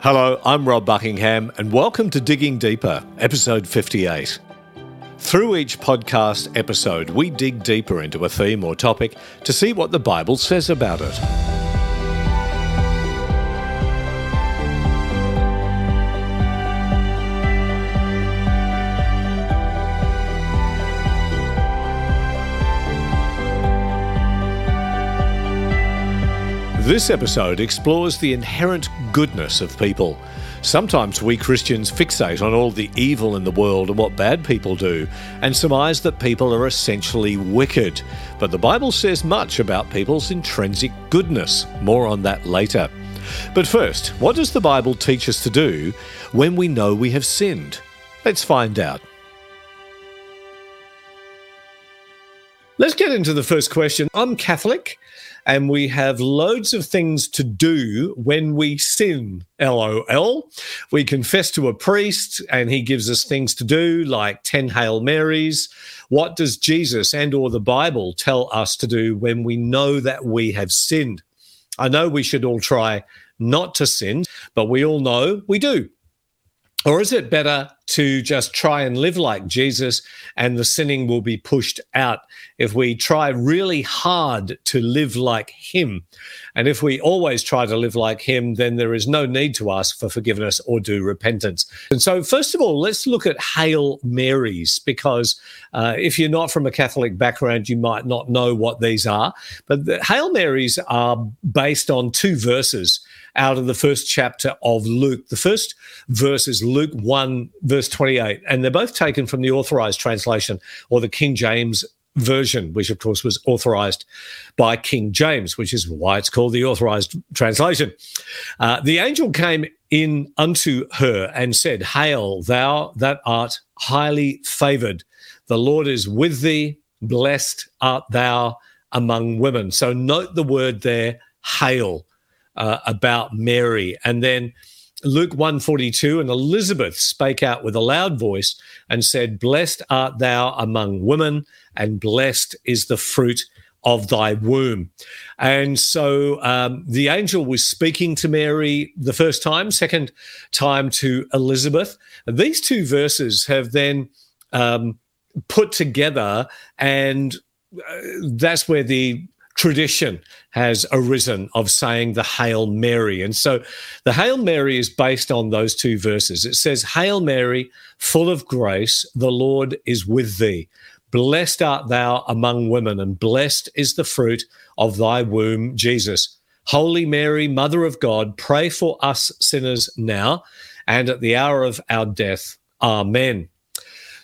Hello, I'm Rob Buckingham, and welcome to Digging Deeper, episode 58. Through each podcast episode, we dig deeper into a theme or topic to see what the Bible says about it. This episode explores the inherent goodness of people. Sometimes we Christians fixate on all the evil in the world and what bad people do, and surmise that people are essentially wicked. But the Bible says much about people's intrinsic goodness. More on that later. But first, what does the Bible teach us to do when we know we have sinned? Let's find out. Let's get into the first question. I'm Catholic and we have loads of things to do when we sin. LOL. We confess to a priest and he gives us things to do like 10 Hail Marys. What does Jesus and or the Bible tell us to do when we know that we have sinned? I know we should all try not to sin, but we all know we do. Or is it better to just try and live like Jesus and the sinning will be pushed out if we try really hard to live like him? And if we always try to live like him, then there is no need to ask for forgiveness or do repentance. And so, first of all, let's look at Hail Marys, because uh, if you're not from a Catholic background, you might not know what these are. But the Hail Marys are based on two verses out of the first chapter of Luke. The first verse is Luke 1, verse 28, and they're both taken from the authorized translation or the King James version, which of course was authorized by King James, which is why it's called the authorized translation. Uh, the angel came in unto her and said, Hail, thou that art highly favored. The Lord is with thee. Blessed art thou among women. So note the word there, hail uh, about Mary. And then Luke 142 and Elizabeth spake out with a loud voice and said, Blessed art thou among women, and blessed is the fruit of thy womb. And so um, the angel was speaking to Mary the first time, second time to Elizabeth. These two verses have then um, put together, and uh, that's where the tradition has arisen of saying the Hail Mary. And so the Hail Mary is based on those two verses. It says, Hail Mary, full of grace, the Lord is with thee. Blessed art thou among women, and blessed is the fruit of thy womb, Jesus. Holy Mary, Mother of God, pray for us sinners now and at the hour of our death. Amen.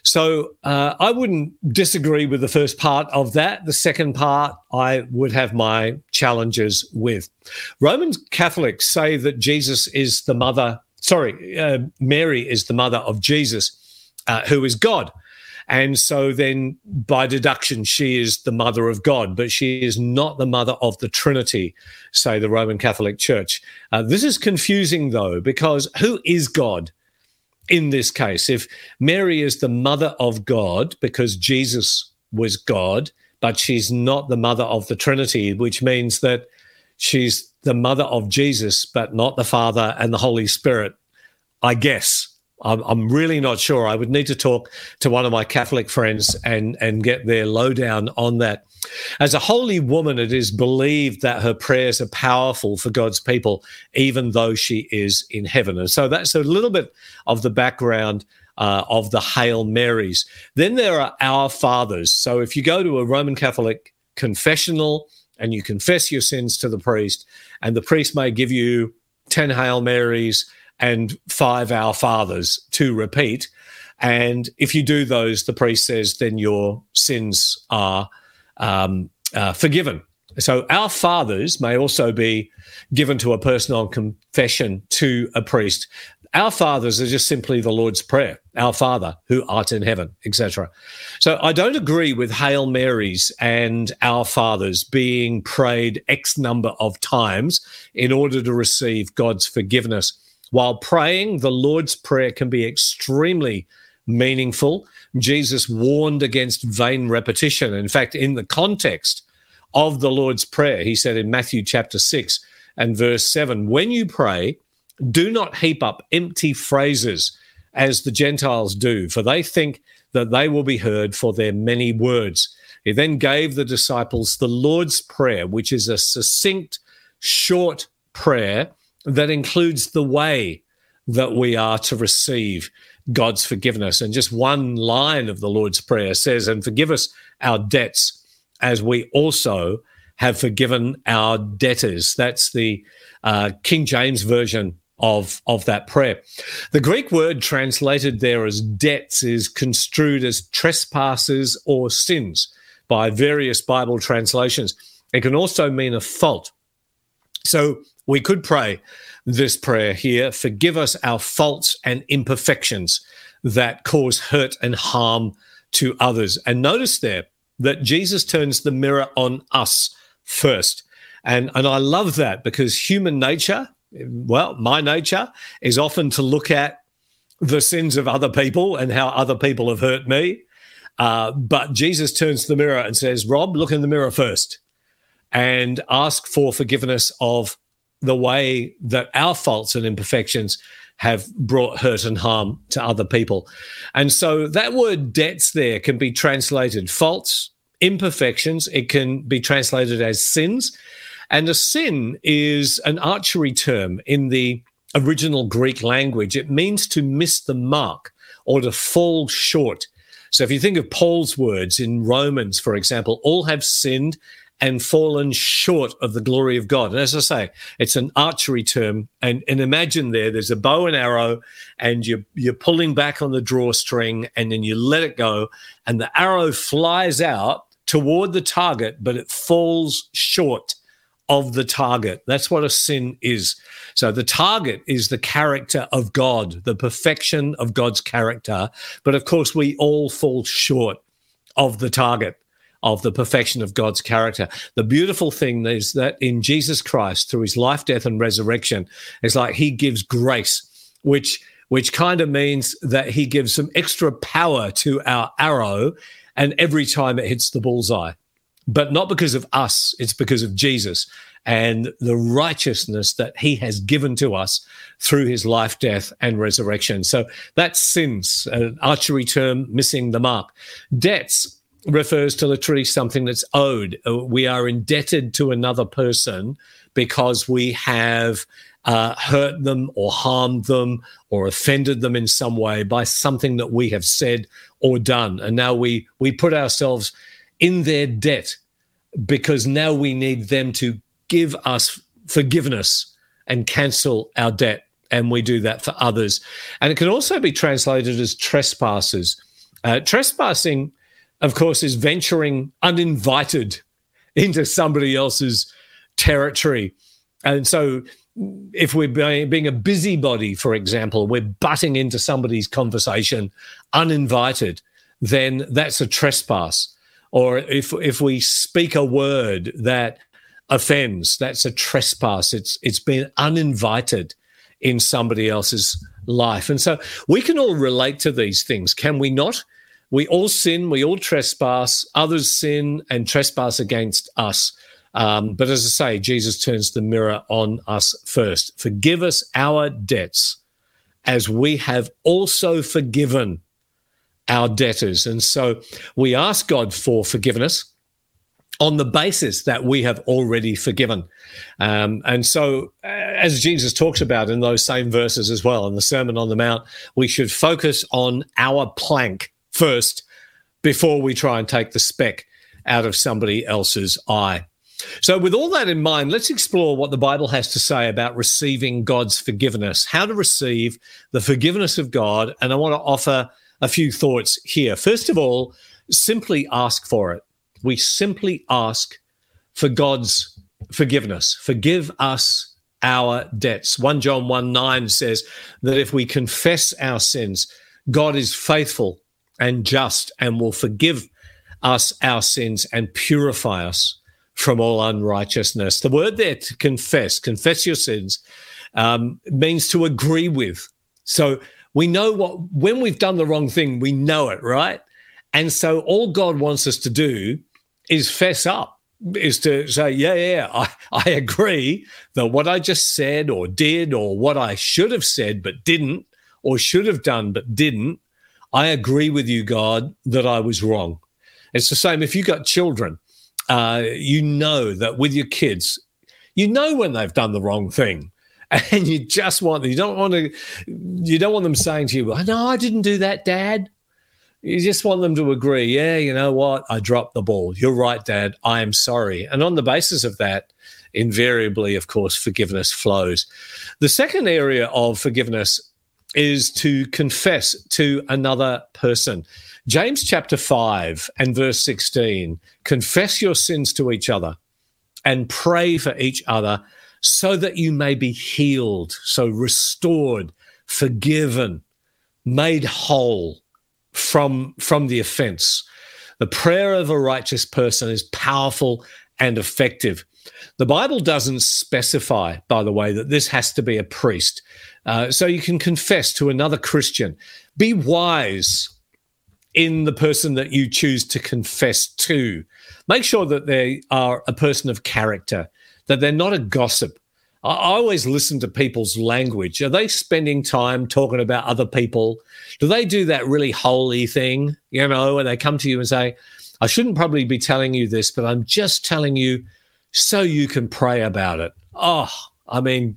So uh, I wouldn't disagree with the first part of that. The second part, I would have my challenges with. Roman Catholics say that Jesus is the mother, sorry, uh, Mary is the mother of Jesus, uh, who is God. And so then by deduction, she is the mother of God, but she is not the mother of the Trinity, say the Roman Catholic Church. Uh, this is confusing though, because who is God? In this case, if Mary is the mother of God because Jesus was God, but she's not the mother of the Trinity, which means that she's the mother of Jesus, but not the Father and the Holy Spirit, I guess. I'm, I'm really not sure. I would need to talk to one of my Catholic friends and, and get their lowdown on that. As a holy woman, it is believed that her prayers are powerful for God's people, even though she is in heaven. And so that's a little bit of the background uh, of the Hail Marys. Then there are Our Fathers. So if you go to a Roman Catholic confessional and you confess your sins to the priest, and the priest may give you 10 Hail Marys and five Our Fathers to repeat. And if you do those, the priest says, then your sins are um, uh, forgiven. So our fathers may also be given to a person on confession to a priest. Our fathers are just simply the Lord's Prayer, our Father who art in heaven, etc. So I don't agree with Hail Marys and Our Fathers being prayed X number of times in order to receive God's forgiveness. While praying, the Lord's Prayer can be extremely meaningful. Jesus warned against vain repetition. In fact, in the context of the Lord's Prayer, he said in Matthew chapter 6 and verse 7 when you pray, Do not heap up empty phrases as the Gentiles do, for they think that they will be heard for their many words. He then gave the disciples the Lord's Prayer, which is a succinct, short prayer that includes the way that we are to receive God's forgiveness. And just one line of the Lord's Prayer says, And forgive us our debts as we also have forgiven our debtors. That's the uh, King James Version of, of that prayer. The Greek word translated there as debts is construed as trespasses or sins by various Bible translations. It can also mean a fault. So we could pray this prayer here forgive us our faults and imperfections that cause hurt and harm to others. And notice there that Jesus turns the mirror on us first. And, and I love that because human nature, well, my nature is often to look at the sins of other people and how other people have hurt me. Uh, but Jesus turns the mirror and says, Rob, look in the mirror first and ask for forgiveness of the way that our faults and imperfections have brought hurt and harm to other people. And so that word debts there can be translated faults, imperfections, it can be translated as sins. And a sin is an archery term in the original Greek language. It means to miss the mark or to fall short. So if you think of Paul's words in Romans, for example, all have sinned and fallen short of the glory of God. And as I say, it's an archery term. And, and imagine there, there's a bow and arrow, and you're, you're pulling back on the drawstring, and then you let it go, and the arrow flies out toward the target, but it falls short of the target. That's what a sin is. So the target is the character of God, the perfection of God's character. But of course, we all fall short of the target of the perfection of God's character. The beautiful thing is that in Jesus Christ, through his life, death, and resurrection, it's like he gives grace, which which kind of means that he gives some extra power to our arrow, and every time it hits the bullseye. But not because of us, it's because of Jesus and the righteousness that he has given to us through his life, death, and resurrection. So that's sins, an archery term, missing the mark. Debts refers to literally something that's owed. Uh, we are indebted to another person because we have uh, hurt them or harmed them or offended them in some way by something that we have said or done. And now we we put ourselves in their debt because now we need them to give us forgiveness and cancel our debt. And we do that for others. And it can also be translated as trespasses. Uh, trespassing of course, is venturing uninvited into somebody else's territory. And so, if we're being a busybody, for example, we're butting into somebody's conversation uninvited, then that's a trespass. Or if if we speak a word that offends, that's a trespass. It's it's been uninvited in somebody else's life. And so we can all relate to these things, can we not? We all sin, we all trespass, others sin and trespass against us. Um, but as I say, Jesus turns the mirror on us first. Forgive us our debts as we have also forgiven our debtors. And so we ask God for forgiveness on the basis that we have already forgiven. Um, and so, uh, as Jesus talks about in those same verses as well, in the Sermon on the Mount, we should focus on our plank first before we try and take the speck out of somebody else's eye. So, with all that in mind, let's explore what the Bible has to say about receiving God's forgiveness, how to receive the forgiveness of God. And I want to offer a few thoughts here. First of all, simply ask for it. We simply ask for God's forgiveness. Forgive us our debts. 1 John 1 9 says that if we confess our sins, God is faithful and just and will forgive us our sins and purify us from all unrighteousness. The word there to confess, confess your sins, um, means to agree with. So we know what, when we've done the wrong thing, we know it, right? And so all God wants us to do is fess up is to say, yeah, yeah, I, I agree that what I just said or did or what I should have said but didn't or should have done but didn't, I agree with you, God, that I was wrong. It's the same if you've got children, uh, you know that with your kids, you know when they've done the wrong thing. And you just want you don't want to you don't want them saying to you, "No, I didn't do that, Dad." You just want them to agree, yeah, you know what? I dropped the ball. You're right, Dad. I am sorry. And on the basis of that, invariably, of course, forgiveness flows. The second area of forgiveness is to confess to another person. James chapter 5 and verse 16 confess your sins to each other and pray for each other so that you may be healed, so restored, forgiven, made whole from from the offense. The prayer of a righteous person is powerful and effective. The Bible doesn't specify, by the way, that this has to be a priest. Uh, so you can confess to another Christian. Be wise in the person that you choose to confess to. Make sure that they are a person of character, that they're not a gossip, I always listen to people's language. Are they spending time talking about other people? Do they do that really holy thing, you know, when they come to you and say, I shouldn't probably be telling you this, but I'm just telling you so you can pray about it. Oh, I mean,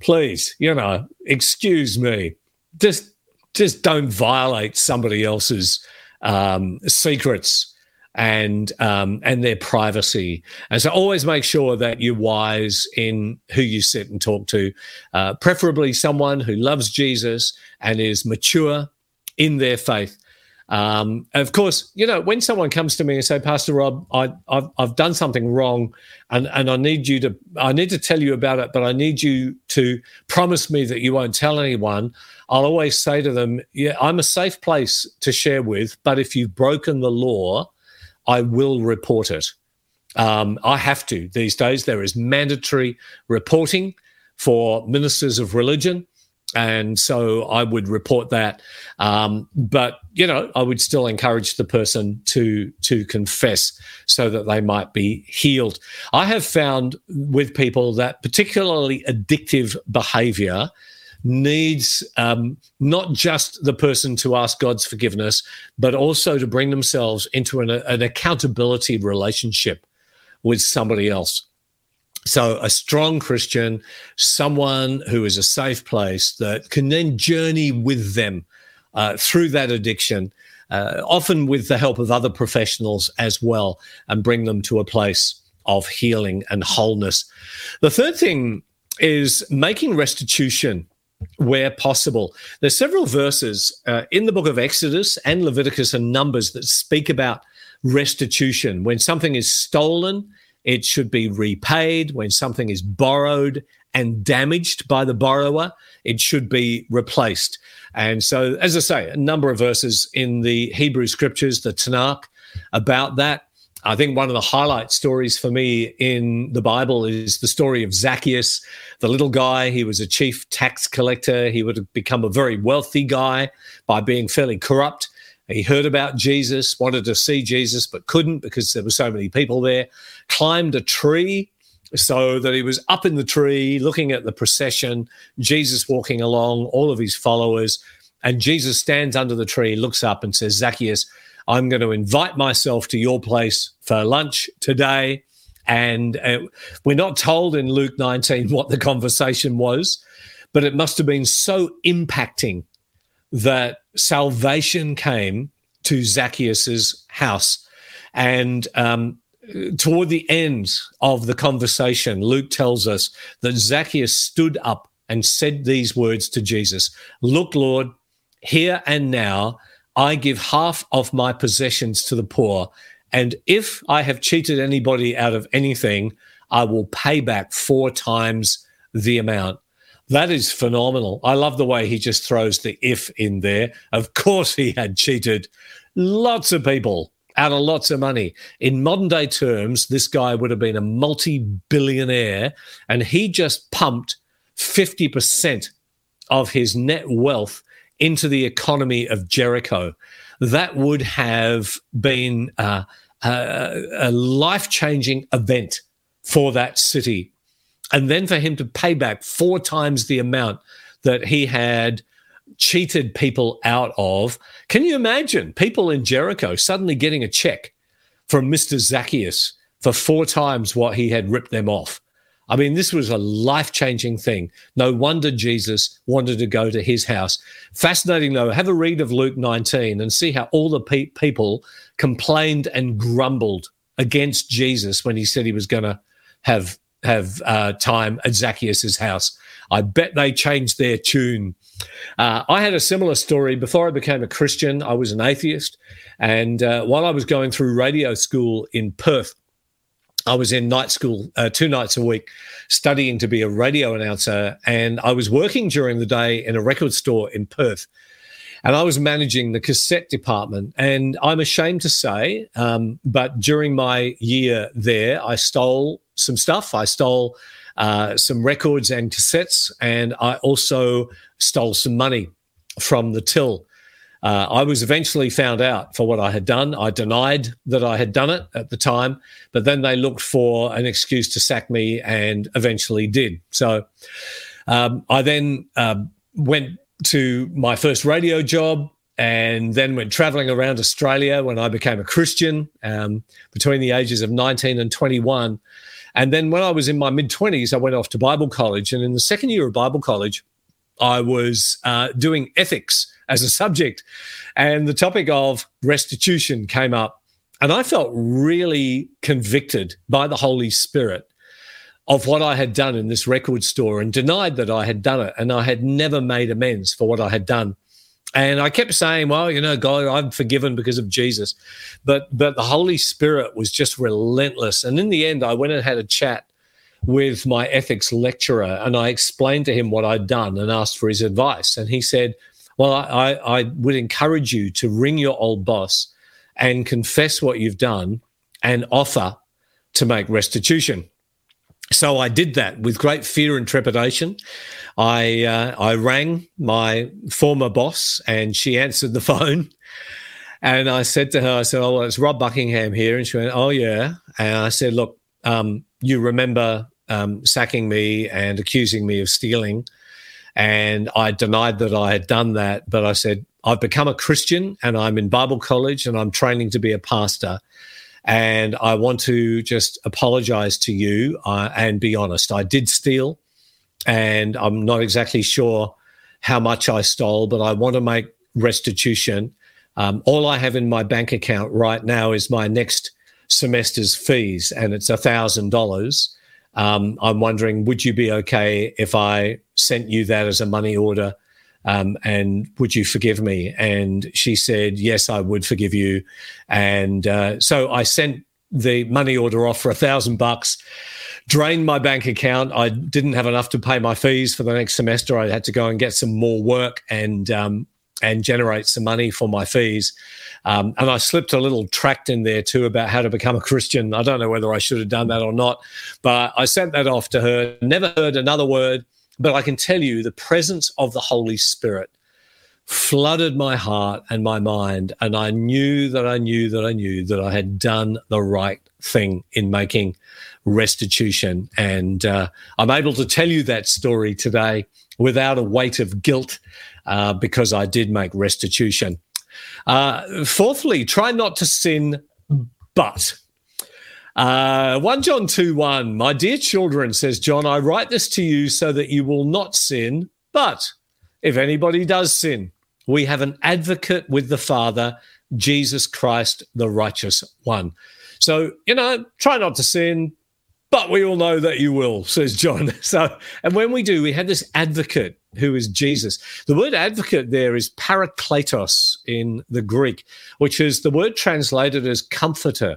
please, you know, excuse me. Just just don't violate somebody else's um, secrets and um, and their privacy. And so always make sure that you're wise in who you sit and talk to, uh, preferably someone who loves Jesus and is mature in their faith. Um, of course, you know, when someone comes to me and say, Pastor Rob, I, have I've done something wrong and, and I need you to, I need to tell you about it, but I need you to promise me that you won't tell anyone. I'll always say to them, yeah, I'm a safe place to share with, but if you've broken the law, I will report it. Um, I have to these days. There is mandatory reporting for ministers of religion. And so I would report that. Um, but, you know, I would still encourage the person to, to confess so that they might be healed. I have found with people that particularly addictive behavior needs um, not just the person to ask God's forgiveness, but also to bring themselves into an, an accountability relationship with somebody else. So, a strong Christian, someone who is a safe place that can then journey with them uh, through that addiction, uh, often with the help of other professionals as well, and bring them to a place of healing and wholeness. The third thing is making restitution where possible. There's several verses uh, in the book of Exodus and Leviticus and Numbers that speak about restitution. When something is stolen, it should be repaid. When something is borrowed and damaged by the borrower, it should be replaced. And so, as I say, a number of verses in the Hebrew scriptures, the Tanakh, about that. I think one of the highlight stories for me in the Bible is the story of Zacchaeus, the little guy. He was a chief tax collector. He would have become a very wealthy guy by being fairly corrupt. He heard about Jesus, wanted to see Jesus, but couldn't because there were so many people there. Climbed a tree so that he was up in the tree looking at the procession, Jesus walking along, all of his followers. And Jesus stands under the tree, looks up, and says, Zacchaeus, I'm going to invite myself to your place for lunch today. And uh, we're not told in Luke 19 what the conversation was, but it must have been so impacting that salvation came to Zacchaeus's house. And um, toward the end of the conversation, Luke tells us that Zacchaeus stood up and said these words to Jesus Look, Lord, here and now I give half of my possessions to the poor. And if I have cheated anybody out of anything, I will pay back four times the amount. That is phenomenal. I love the way he just throws the if in there. Of course, he had cheated lots of people out of lots of money. In modern day terms, this guy would have been a multi billionaire, and he just pumped 50% of his net wealth into the economy of Jericho. That would have been uh, uh, a life changing event for that city. And then for him to pay back four times the amount that he had cheated people out of. Can you imagine people in Jericho suddenly getting a check from Mr. Zacchaeus for four times what he had ripped them off? I mean, this was a life changing thing. No wonder Jesus wanted to go to his house. Fascinating, though. Have a read of Luke 19 and see how all the pe- people complained and grumbled against Jesus when he said he was going to have have uh, time at Zacchaeus' house. I bet they changed their tune. Uh, I had a similar story before I became a Christian. I was an atheist, and uh, while I was going through radio school in Perth, I was in night school uh, two nights a week studying to be a radio announcer. And I was working during the day in a record store in Perth. And I was managing the cassette department. And I'm ashamed to say, um, but during my year there, I stole some stuff. I stole uh, some records and cassettes. And I also stole some money from the till. Uh, I was eventually found out for what I had done. I denied that I had done it at the time, but then they looked for an excuse to sack me and eventually did. So um, I then um, went to my first radio job and then went traveling around Australia when I became a Christian um, between the ages of 19 and 21. And then when I was in my mid 20s, I went off to Bible college. And in the second year of Bible college, I was uh, doing ethics as a subject. And the topic of restitution came up. And I felt really convicted by the Holy Spirit of what I had done in this record store and denied that I had done it. And I had never made amends for what I had done. And I kept saying, well, you know, God, I'm forgiven because of Jesus. But but the Holy Spirit was just relentless. And in the end, I went and had a chat with my ethics lecturer and I explained to him what I'd done and asked for his advice. And he said, well, I, I would encourage you to ring your old boss and confess what you've done and offer to make restitution. So I did that with great fear and trepidation. I uh, I rang my former boss and she answered the phone. And I said to her, I said, "Oh, well, it's Rob Buckingham here." And she went, "Oh yeah." And I said, "Look, um, you remember um, sacking me and accusing me of stealing?" And I denied that I had done that, but I said, I've become a Christian and I'm in Bible college and I'm training to be a pastor. And I want to just apologize to you uh, and be honest. I did steal, and I'm not exactly sure how much I stole, but I want to make restitution. Um, all I have in my bank account right now is my next semester's fees, and it's a thousand dollars. Um, I'm wondering, would you be okay if I sent you that as a money order? Um, and would you forgive me? And she said, yes, I would forgive you. And uh, so I sent the money order off for a thousand bucks, drained my bank account. I didn't have enough to pay my fees for the next semester. I had to go and get some more work and um, and generate some money for my fees. Um, and I slipped a little tract in there too about how to become a Christian. I don't know whether I should have done that or not, but I sent that off to her. Never heard another word, but I can tell you the presence of the Holy Spirit flooded my heart and my mind. And I knew that I knew that I knew that I had done the right thing in making restitution. And uh, I'm able to tell you that story today without a weight of guilt uh, because I did make restitution. Uh, fourthly, try not to sin, but. Uh, 1 John 2 1, my dear children, says John, I write this to you so that you will not sin, but if anybody does sin, we have an advocate with the Father, Jesus Christ, the righteous one. So, you know, try not to sin, but we all know that you will, says John. So, and when we do, we have this advocate who is Jesus. The word advocate there is parakletos in the Greek, which is the word translated as comforter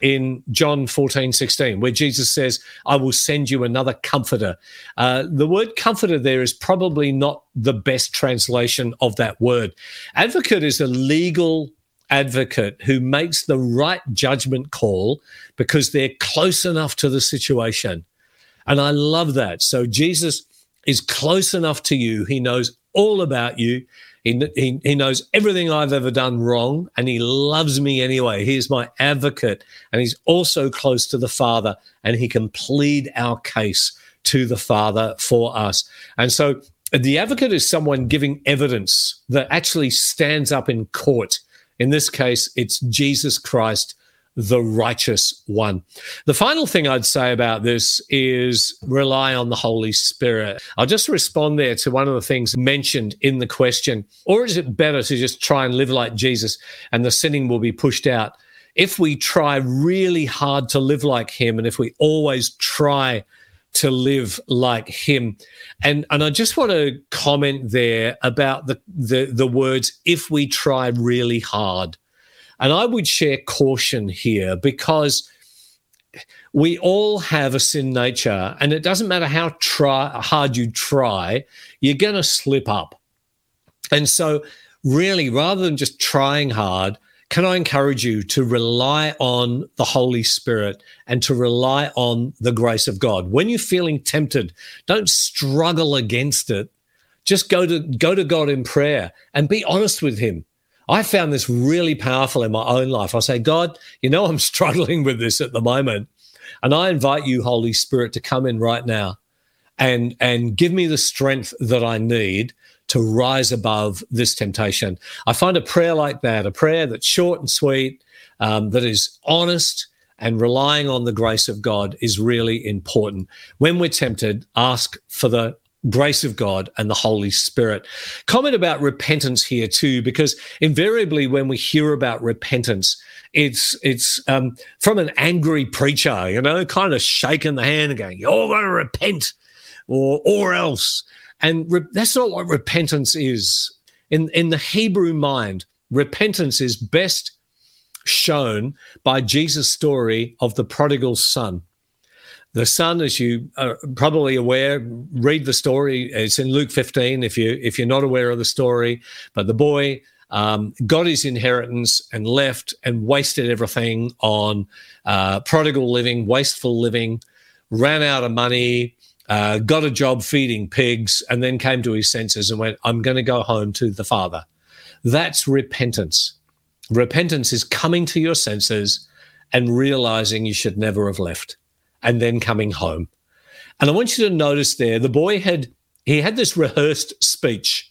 in John 14, 16, where Jesus says, I will send you another comforter. Uh, the word comforter there is probably not the best translation of that word. Advocate is a legal advocate who makes the right judgment call because they're close enough to the situation. And I love that. So Jesus is close enough to you. He knows all about you. He, he, knows everything I've ever done wrong and he loves me anyway. He is my advocate and he's also close to the Father and he can plead our case to the Father for us. And so the advocate is someone giving evidence that actually stands up in court. In this case, it's Jesus Christ the righteous one. The final thing I'd say about this is rely on the Holy Spirit. I'll just respond there to one of the things mentioned in the question. Or is it better to just try and live like Jesus and the sinning will be pushed out? If we try really hard to live like him and if we always try to live like him. And and I just want to comment there about the the, the words if we try really hard. And I would share caution here because we all have a sin nature, and it doesn't matter how try, hard you try, you're going to slip up. And so, really, rather than just trying hard, can I encourage you to rely on the Holy Spirit and to rely on the grace of God? When you're feeling tempted, don't struggle against it. Just go to go to God in prayer and be honest with him. I found this really powerful in my own life. I say, God, you know, I'm struggling with this at the moment. And I invite you, Holy Spirit, to come in right now and, and give me the strength that I need to rise above this temptation. I find a prayer like that, a prayer that's short and sweet, um, that is honest and relying on the grace of God is really important. When we're tempted, ask for the grace of God and the Holy Spirit. Comment about repentance here too, because invariably when we hear about repentance, it's it's um, from an angry preacher, you know, kind of shaking the hand and going, "You're going to repent," or or else. And re- that's not what repentance is. In in the Hebrew mind, repentance is best shown by Jesus' story of the prodigal son. The son, as you are probably aware, read the story. It's in Luke 15. If you if you're not aware of the story, but the boy um, got his inheritance and left and wasted everything on uh, prodigal living, wasteful living, ran out of money, uh, got a job feeding pigs, and then came to his senses and went, "I'm going to go home to the father." That's repentance. Repentance is coming to your senses and realizing you should never have left and then coming home. And I want you to notice there, the boy had he had this rehearsed speech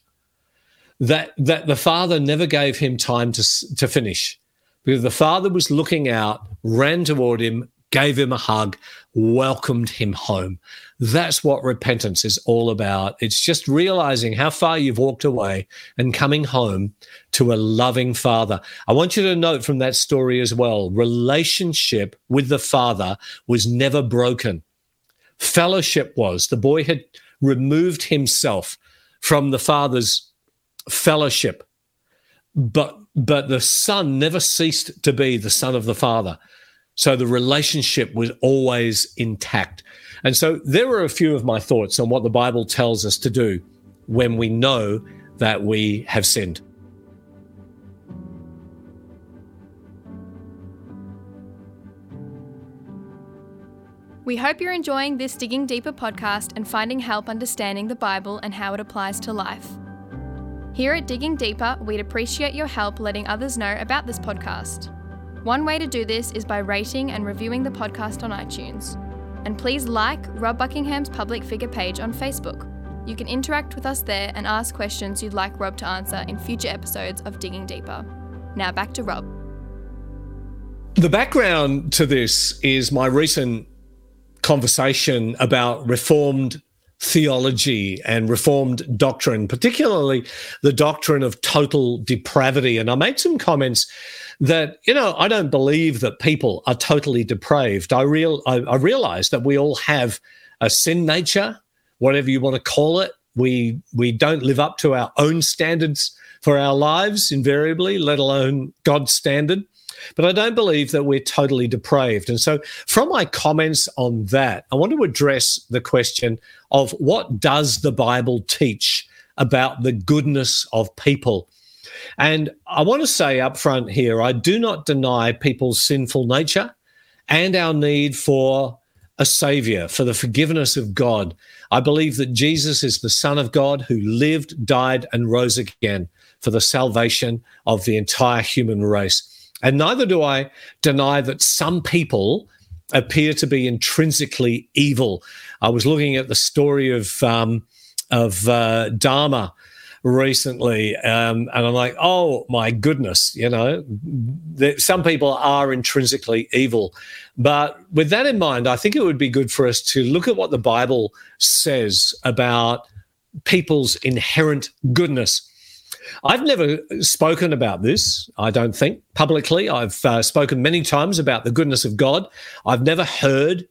that that the father never gave him time to to finish because the father was looking out, ran toward him, gave him a hug, welcomed him home. That's what repentance is all about. It's just realizing how far you've walked away and coming home to a loving father. I want you to note from that story as well relationship with the father was never broken. Fellowship was. The boy had removed himself from the father's fellowship. But but the son never ceased to be the son of the father. So the relationship was always intact. And so there are a few of my thoughts on what the Bible tells us to do when we know that we have sinned. We hope you're enjoying this Digging Deeper podcast and finding help understanding the Bible and how it applies to life. Here at Digging Deeper, we'd appreciate your help letting others know about this podcast. One way to do this is by rating and reviewing the podcast on iTunes. And please like Rob Buckingham's public figure page on Facebook. You can interact with us there and ask questions you'd like Rob to answer in future episodes of Digging Deeper. Now back to Rob. The background to this is my recent conversation about Reformed theology and Reformed doctrine, particularly the doctrine of total depravity. And I made some comments that you know I don't believe that people are totally depraved. I real I, I realize that we all have a sin nature, whatever you want to call it. We we don't live up to our own standards for our lives invariably, let alone God's standard. But I don't believe that we're totally depraved. And so, from my comments on that, I want to address the question of what does the Bible teach about the goodness of people and I want to say up front here I do not deny people's sinful nature and our need for a savior, for the forgiveness of God. I believe that Jesus is the Son of God who lived, died, and rose again for the salvation of the entire human race. And neither do I deny that some people appear to be intrinsically evil. I was looking at the story of um, of uh, Dahmer recently, um, and I'm like, oh my goodness, you know, some people are intrinsically evil. But with that in mind, I think it would be good for us to look at what the Bible says about people's inherent goodness. I've never spoken about this, I don't think, publicly. I've uh, spoken many times about the goodness of God. I've never heard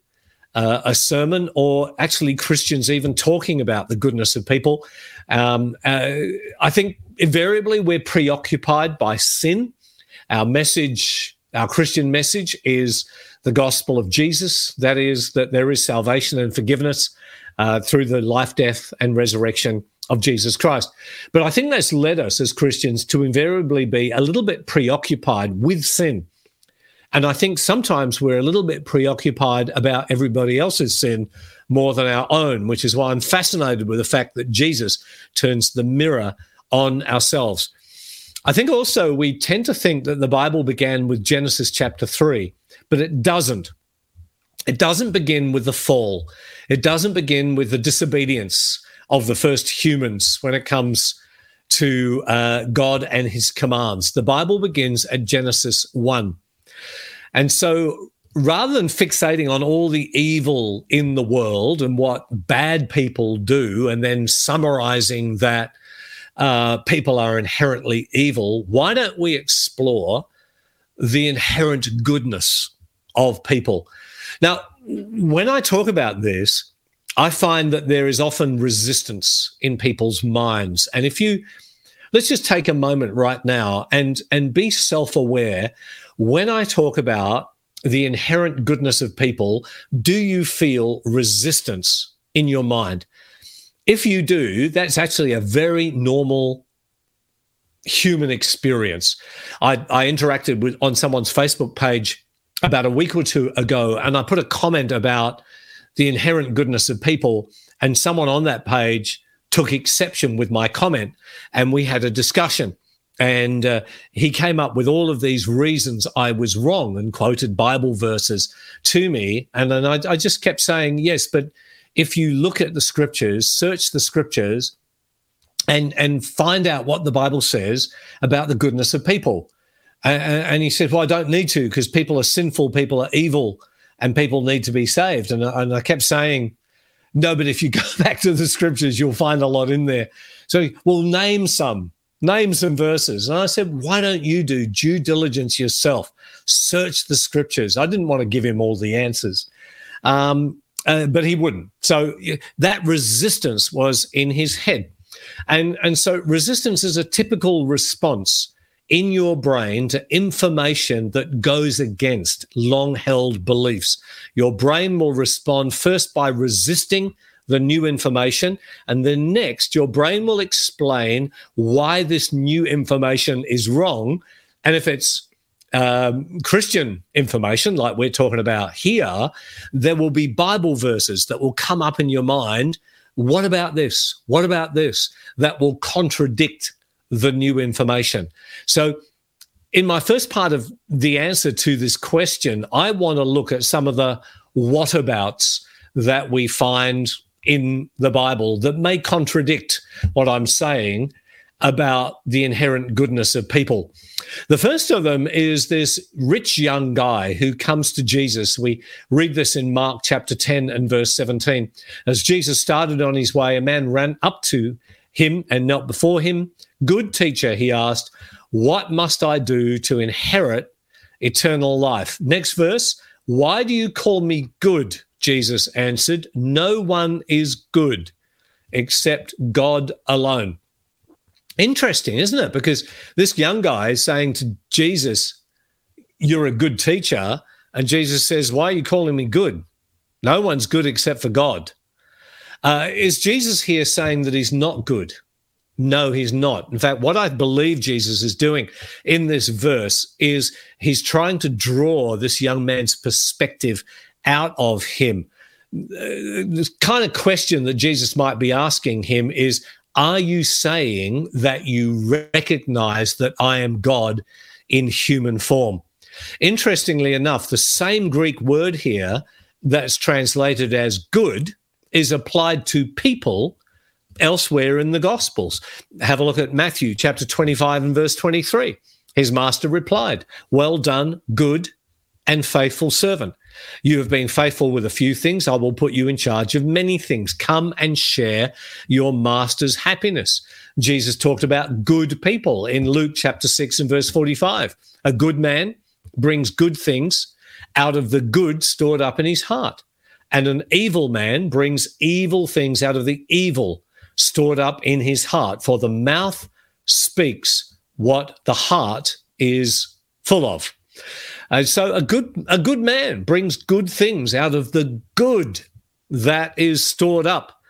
uh, a sermon or actually Christians even talking about the goodness of people. Um, uh, I think invariably we're preoccupied by sin. Our message, our Christian message, is the gospel of Jesus. That is, that there is salvation and forgiveness uh, through the life, death, and resurrection of Jesus Christ. But I think that's led us as Christians to invariably be a little bit preoccupied with sin. And I think sometimes we're a little bit preoccupied about everybody else's sin more than our own, which is why I'm fascinated with the fact that Jesus turns the mirror on ourselves. I think also we tend to think that the Bible began with Genesis chapter 3, but it doesn't. It doesn't begin with the fall. It doesn't begin with the disobedience of the first humans when it comes to uh, God and his commands. The Bible begins at Genesis 1. And so rather than fixating on all the evil in the world and what bad people do and then summarizing that uh, people are inherently evil, why don't we explore the inherent goodness of people? Now, when I talk about this, I find that there is often resistance in people's minds. And if you let's just take a moment right now and and be self-aware when I talk about the inherent goodness of people, do you feel resistance in your mind? If you do, that's actually a very normal human experience. I, I interacted with on someone's Facebook page about a week or two ago, and I put a comment about the inherent goodness of people, and someone on that page took exception with my comment, and we had a discussion. And uh, he came up with all of these reasons I was wrong and quoted Bible verses to me. And then I, I just kept saying, yes, but if you look at the scriptures, search the scriptures, and and find out what the Bible says about the goodness of people. And, and he said, "Well, I don't need to because people are sinful, people are evil, and people need to be saved." And, and I kept saying, "No, but if you go back to the scriptures, you'll find a lot in there." So, we'll name some name and verses. And I said, why don't you do due diligence yourself? Search the scriptures. I didn't want to give him all the answers. Um, uh, but he wouldn't. So that resistance was in his head. And, and so resistance is a typical response in your brain to information that goes against long held beliefs. Your brain will respond first by resisting the new information. And then next, your brain will explain why this new information is wrong. And if it's um, Christian information, like we're talking about here, there will be Bible verses that will come up in your mind. What about this? What about this? That will contradict the new information. So, in my first part of the answer to this question, I want to look at some of the whatabouts that we find in the Bible that may contradict what I'm saying about the inherent goodness of people. The first of them is this rich young guy who comes to Jesus. We read this in Mark chapter 10 and verse 17. As Jesus started on his way, a man ran up to him and knelt before him. Good teacher, he asked, What must I do to inherit eternal life? Next verse, Why do you call me good? Jesus answered, No one is good except God alone. Interesting, isn't it? Because this young guy is saying to Jesus, You're a good teacher. And Jesus says, Why are you calling me good? No one's good except for God. Uh, is Jesus here saying that he's not good? No, he's not. In fact, what I believe Jesus is doing in this verse is he's trying to draw this young man's perspective out of him. The kind of question that Jesus might be asking him is Are you saying that you recognize that I am God in human form? Interestingly enough, the same Greek word here that's translated as good is applied to people elsewhere in the Gospels. Have a look at Matthew chapter 25 and verse 23. His master replied, Well done, good and faithful servant. You have been faithful with a few things. I will put you in charge of many things. Come and share your master's happiness. Jesus talked about good people in Luke chapter 6 and verse 45. A good man brings good things out of the good stored up in his heart. And an evil man brings evil things out of the evil stored up in his heart. For the mouth speaks what the heart is full of. And so a good a good man brings good things out of the good that is stored up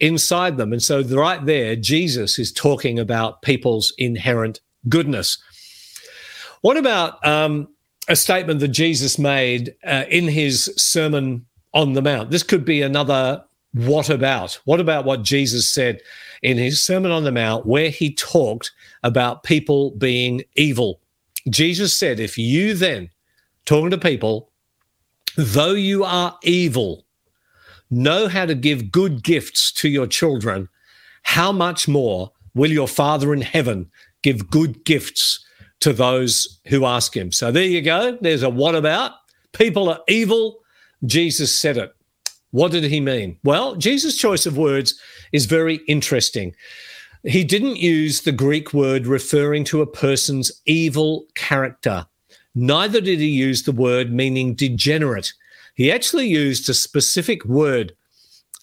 inside them. And so right there, Jesus is talking about people's inherent goodness. What about um, a statement that Jesus made uh, in his Sermon on the Mount? This could be another what about? What about what Jesus said in his Sermon on the Mount, where he talked about people being evil? Jesus said, If you then, talking to people, though you are evil, know how to give good gifts to your children, how much more will your Father in heaven give good gifts to those who ask him? So there you go. There's a what about. People are evil. Jesus said it. What did he mean? Well, Jesus' choice of words is very interesting. He didn't use the Greek word referring to a person's evil character. Neither did he use the word meaning degenerate. He actually used a specific word,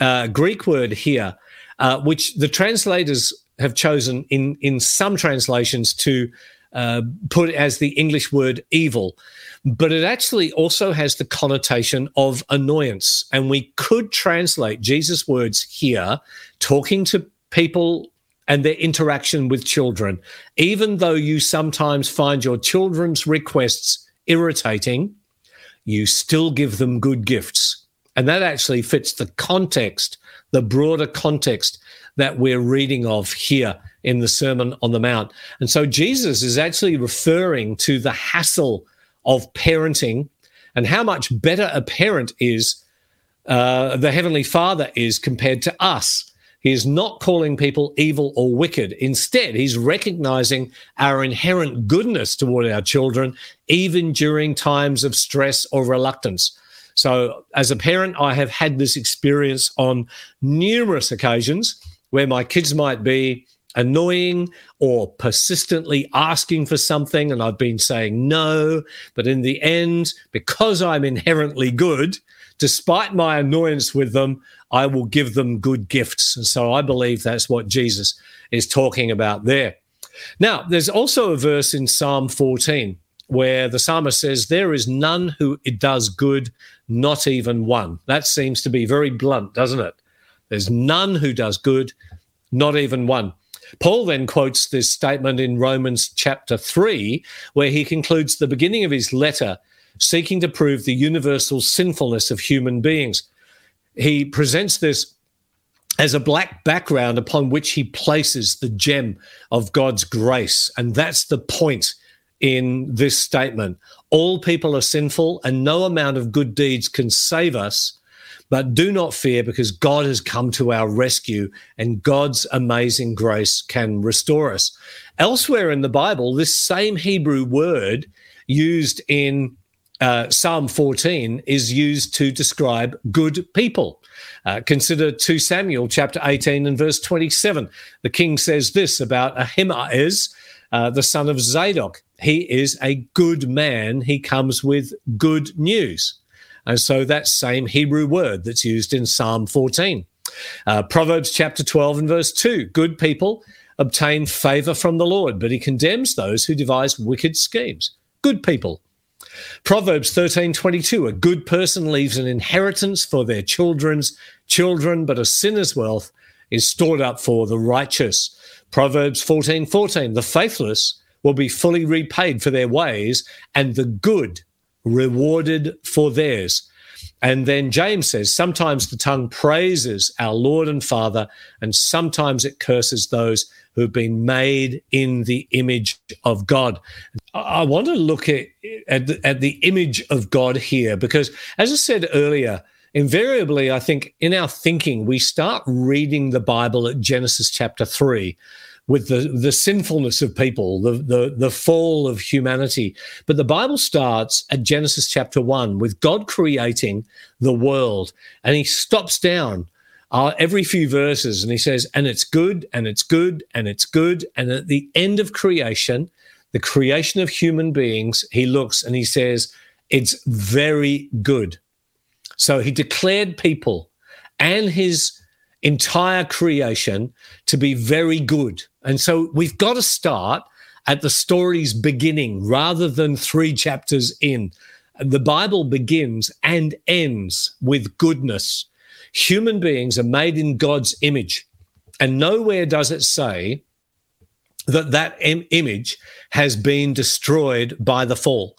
uh, Greek word here, uh, which the translators have chosen in, in some translations to uh, put as the English word evil but it actually also has the connotation of annoyance. And we could translate Jesus' words here, talking to people and their interaction with children, even though you sometimes find your children's requests irritating, you still give them good gifts. And that actually fits the context, the broader context that we're reading of here in the Sermon on the Mount. And so Jesus is actually referring to the hassle of parenting and how much better a parent is uh, the Heavenly Father is compared to us. He is not calling people evil or wicked. Instead, he's recognizing our inherent goodness toward our children, even during times of stress or reluctance. So, as a parent, I have had this experience on numerous occasions where my kids might be annoying or persistently asking for something and I've been saying no. But in the end, because I'm inherently good, despite my annoyance with them, I will give them good gifts. And so I believe that's what Jesus is talking about there. Now, there's also a verse in Psalm 14 where the psalmist says, There is none who does good, not even one. That seems to be very blunt, doesn't it? There's none who does good, not even one. Paul then quotes this statement in Romans chapter 3, where he concludes the beginning of his letter seeking to prove the universal sinfulness of human beings. He presents this as a black background upon which he places the gem of God's grace. And that's the point in this statement. All people are sinful, and no amount of good deeds can save us but do not fear because God has come to our rescue and God's amazing grace can restore us. Elsewhere in the Bible, this same Hebrew word used in uh, Psalm 14 is used to describe good people. Uh, consider 2 Samuel chapter 18 and verse 27. The king says this about Ahimaaz, uh, the son of Zadok. He is a good man. He comes with good news. And so that same Hebrew word that's used in Psalm 14. Uh, Proverbs chapter 12 and verse 2 Good people obtain favor from the Lord, but he condemns those who devise wicked schemes. Good people. Proverbs 13:22 A good person leaves an inheritance for their children's children, but a sinner's wealth is stored up for the righteous. Proverbs 14:14 14, The faithless will be fully repaid for their ways, and the good rewarded for theirs. And then James says, sometimes the tongue praises our Lord and Father, and sometimes it curses those who've been made in the image of God. I want to look at, at, the, at the image of God here because, as I said earlier, invariably, I think in our thinking, we start reading the Bible at Genesis chapter 3 with the, the sinfulness of people, the, the, the fall of humanity. But the Bible starts at Genesis chapter 1 with God creating the world. And he stops down uh, every few verses and he says, and it's good, and it's good, and it's good. And at the end of creation, the creation of human beings, he looks and he says, it's very good. So he declared people and his entire creation to be very good. And so we've got to start at the story's beginning rather than three chapters in. The Bible begins and ends with goodness. Human beings are made in God's image. And nowhere does it say that that Im- image has been destroyed by the fall.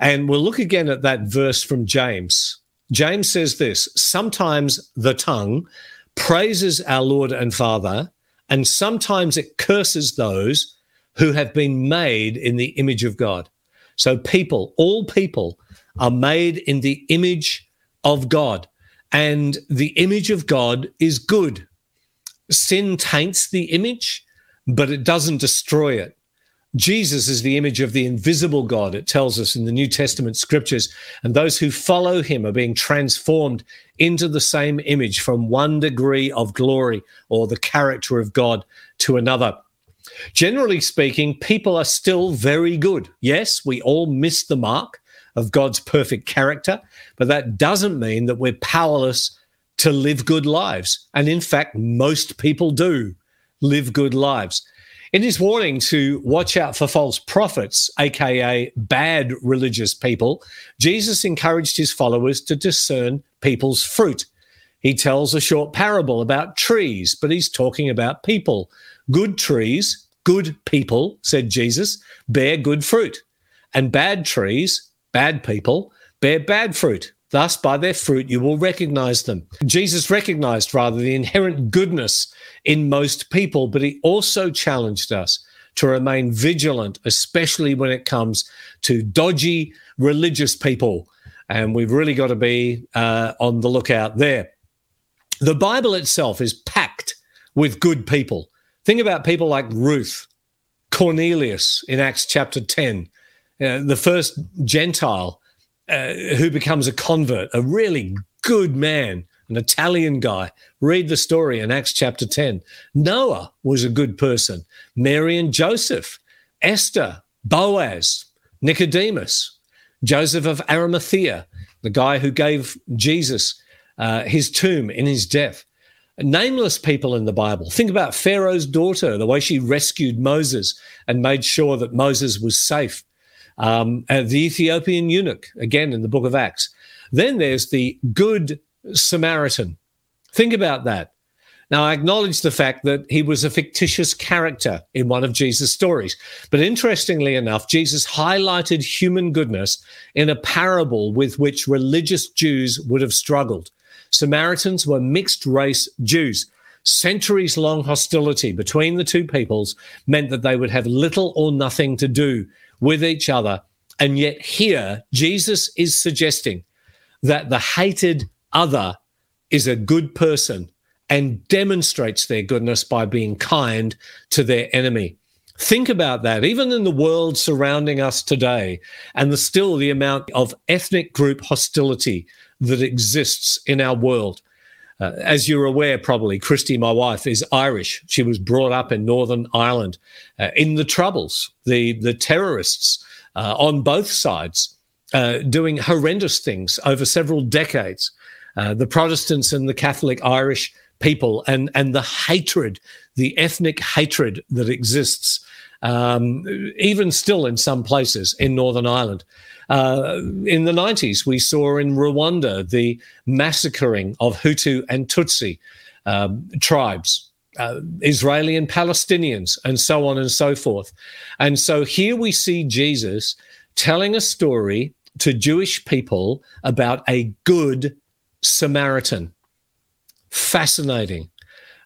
And we'll look again at that verse from James. James says this sometimes the tongue praises our Lord and Father, and sometimes it curses those who have been made in the image of God. So, people, all people are made in the image of God, and the image of God is good. Sin taints the image, but it doesn't destroy it. Jesus is the image of the invisible God, it tells us in the New Testament scriptures. And those who follow him are being transformed into the same image from one degree of glory or the character of God to another. Generally speaking, people are still very good. Yes, we all miss the mark of God's perfect character, but that doesn't mean that we're powerless to live good lives. And in fact, most people do live good lives. In his warning to watch out for false prophets, aka bad religious people, Jesus encouraged his followers to discern people's fruit. He tells a short parable about trees, but he's talking about people. Good trees, good people, said Jesus, bear good fruit. And bad trees, bad people, bear bad fruit. Thus, by their fruit, you will recognize them. Jesus recognized, rather, the inherent goodness in most people, but he also challenged us to remain vigilant, especially when it comes to dodgy religious people. And we've really got to be uh, on the lookout there. The Bible itself is packed with good people. Think about people like Ruth, Cornelius in Acts chapter 10, uh, the first Gentile uh, who becomes a convert, a really good man, an Italian guy. Read the story in Acts chapter 10. Noah was a good person. Mary and Joseph, Esther, Boaz, Nicodemus, Joseph of Arimathea, the guy who gave Jesus uh, his tomb in his death. Nameless people in the Bible. Think about Pharaoh's daughter, the way she rescued Moses and made sure that Moses was safe um, the Ethiopian eunuch, again in the book of Acts. Then there's the Good Samaritan. Think about that. Now, I acknowledge the fact that he was a fictitious character in one of Jesus' stories. But interestingly enough, Jesus highlighted human goodness in a parable with which religious Jews would have struggled. Samaritans were mixed race Jews. Centuries long hostility between the two peoples meant that they would have little or nothing to do with each other. And yet, here, Jesus is suggesting that the hated other is a good person and demonstrates their goodness by being kind to their enemy. Think about that. Even in the world surrounding us today, and the, still the amount of ethnic group hostility that exists in our world. Uh, as you're aware, probably, Christy, my wife, is Irish. She was brought up in Northern Ireland uh, in the Troubles, the, the terrorists uh, on both sides uh, doing horrendous things over several decades. Uh, the Protestants and the Catholic Irish people, and, and the hatred, the ethnic hatred that exists, um, even still in some places in Northern Ireland. Uh, in the 90s, we saw in Rwanda the massacring of Hutu and Tutsi um, tribes, uh, Israeli and Palestinians, and so on and so forth. And so here we see Jesus telling a story to Jewish people about a good Samaritan. Fascinating.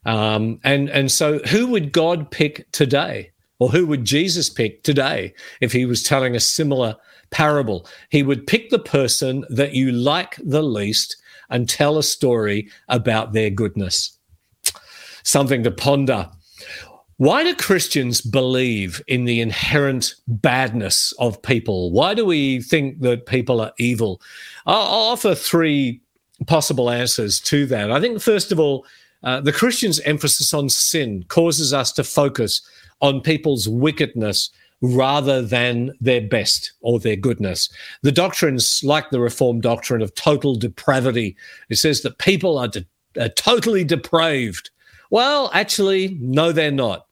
Um, and, and so, who would God pick today? Or who would Jesus pick today if he was telling a similar parable? He would pick the person that you like the least and tell a story about their goodness. Something to ponder. Why do Christians believe in the inherent badness of people? Why do we think that people are evil? I'll offer three possible answers to that. I think, first of all, uh, the Christian's emphasis on sin causes us to focus on people's wickedness rather than their best or their goodness. The doctrines, like the Reformed doctrine of total depravity, it says that people are, de- are totally depraved. Well, actually, no, they're not.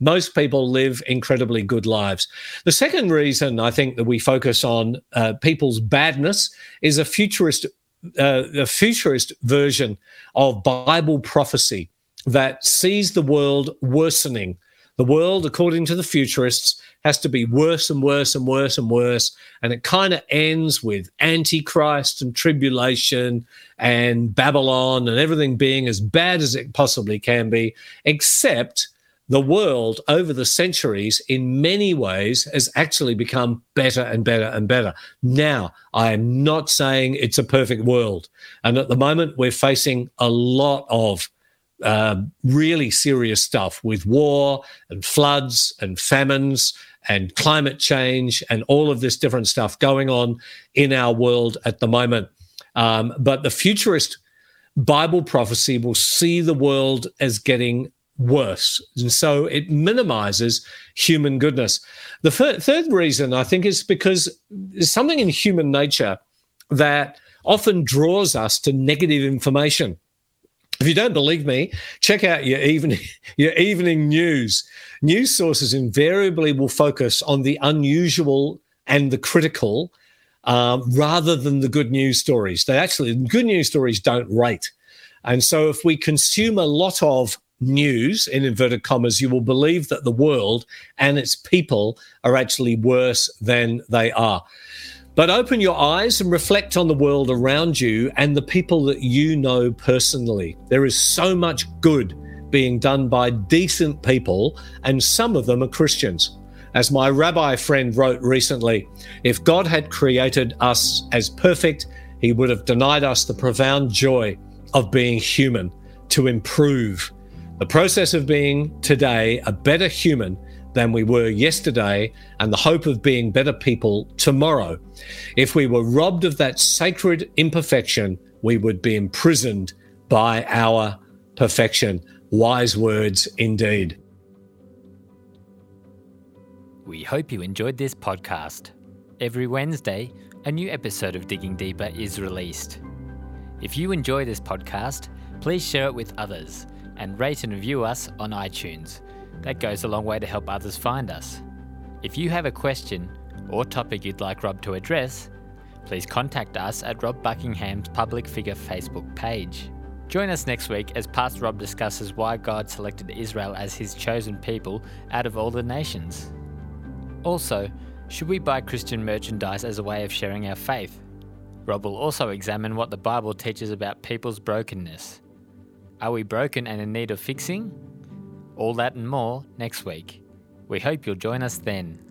Most people live incredibly good lives. The second reason I think that we focus on uh, people's badness is a futurist, uh, a futurist version of Bible prophecy that sees the world worsening the world, according to the futurists, has to be worse and worse and worse and worse. And it kind of ends with Antichrist and tribulation and Babylon and everything being as bad as it possibly can be, except the world over the centuries, in many ways, has actually become better and better and better. Now, I am not saying it's a perfect world. And at the moment, we're facing a lot of uh, really serious stuff with war and floods and famines and climate change and all of this different stuff going on in our world at the moment. Um, but the futurist Bible prophecy will see the world as getting worse. And so it minimizes human goodness. The third reason, I think, is because there's something in human nature that often draws us to negative information. If you don't believe me, check out your evening your evening news. News sources invariably will focus on the unusual and the critical um, rather than the good news stories. They actually good news stories don't rate. And so if we consume a lot of news in inverted commas, you will believe that the world and its people are actually worse than they are. But open your eyes and reflect on the world around you and the people that you know personally. There is so much good being done by decent people, and some of them are Christians. As my rabbi friend wrote recently, if God had created us as perfect, he would have denied us the profound joy of being human to improve. The process of being today a better human than we were yesterday and the hope of being better people tomorrow. If we were robbed of that sacred imperfection, we would be imprisoned by our perfection. Wise words indeed. We hope you enjoyed this podcast. Every Wednesday, a new episode of Digging Deeper is released. If you enjoy this podcast, please share it with others and rate and review us on iTunes that goes a long way to help others find us. If you have a question or topic you'd like Rob to address, please contact us at Rob Buckingham's Public Figure Facebook page. Join us next week as Pastor Rob discusses why God selected Israel as his chosen people out of all the nations. Also, should we buy Christian merchandise as a way of sharing our faith? Rob will also examine what the Bible teaches about people's brokenness. Are we broken and in need of fixing? All that and more next week. We hope you'll join us then.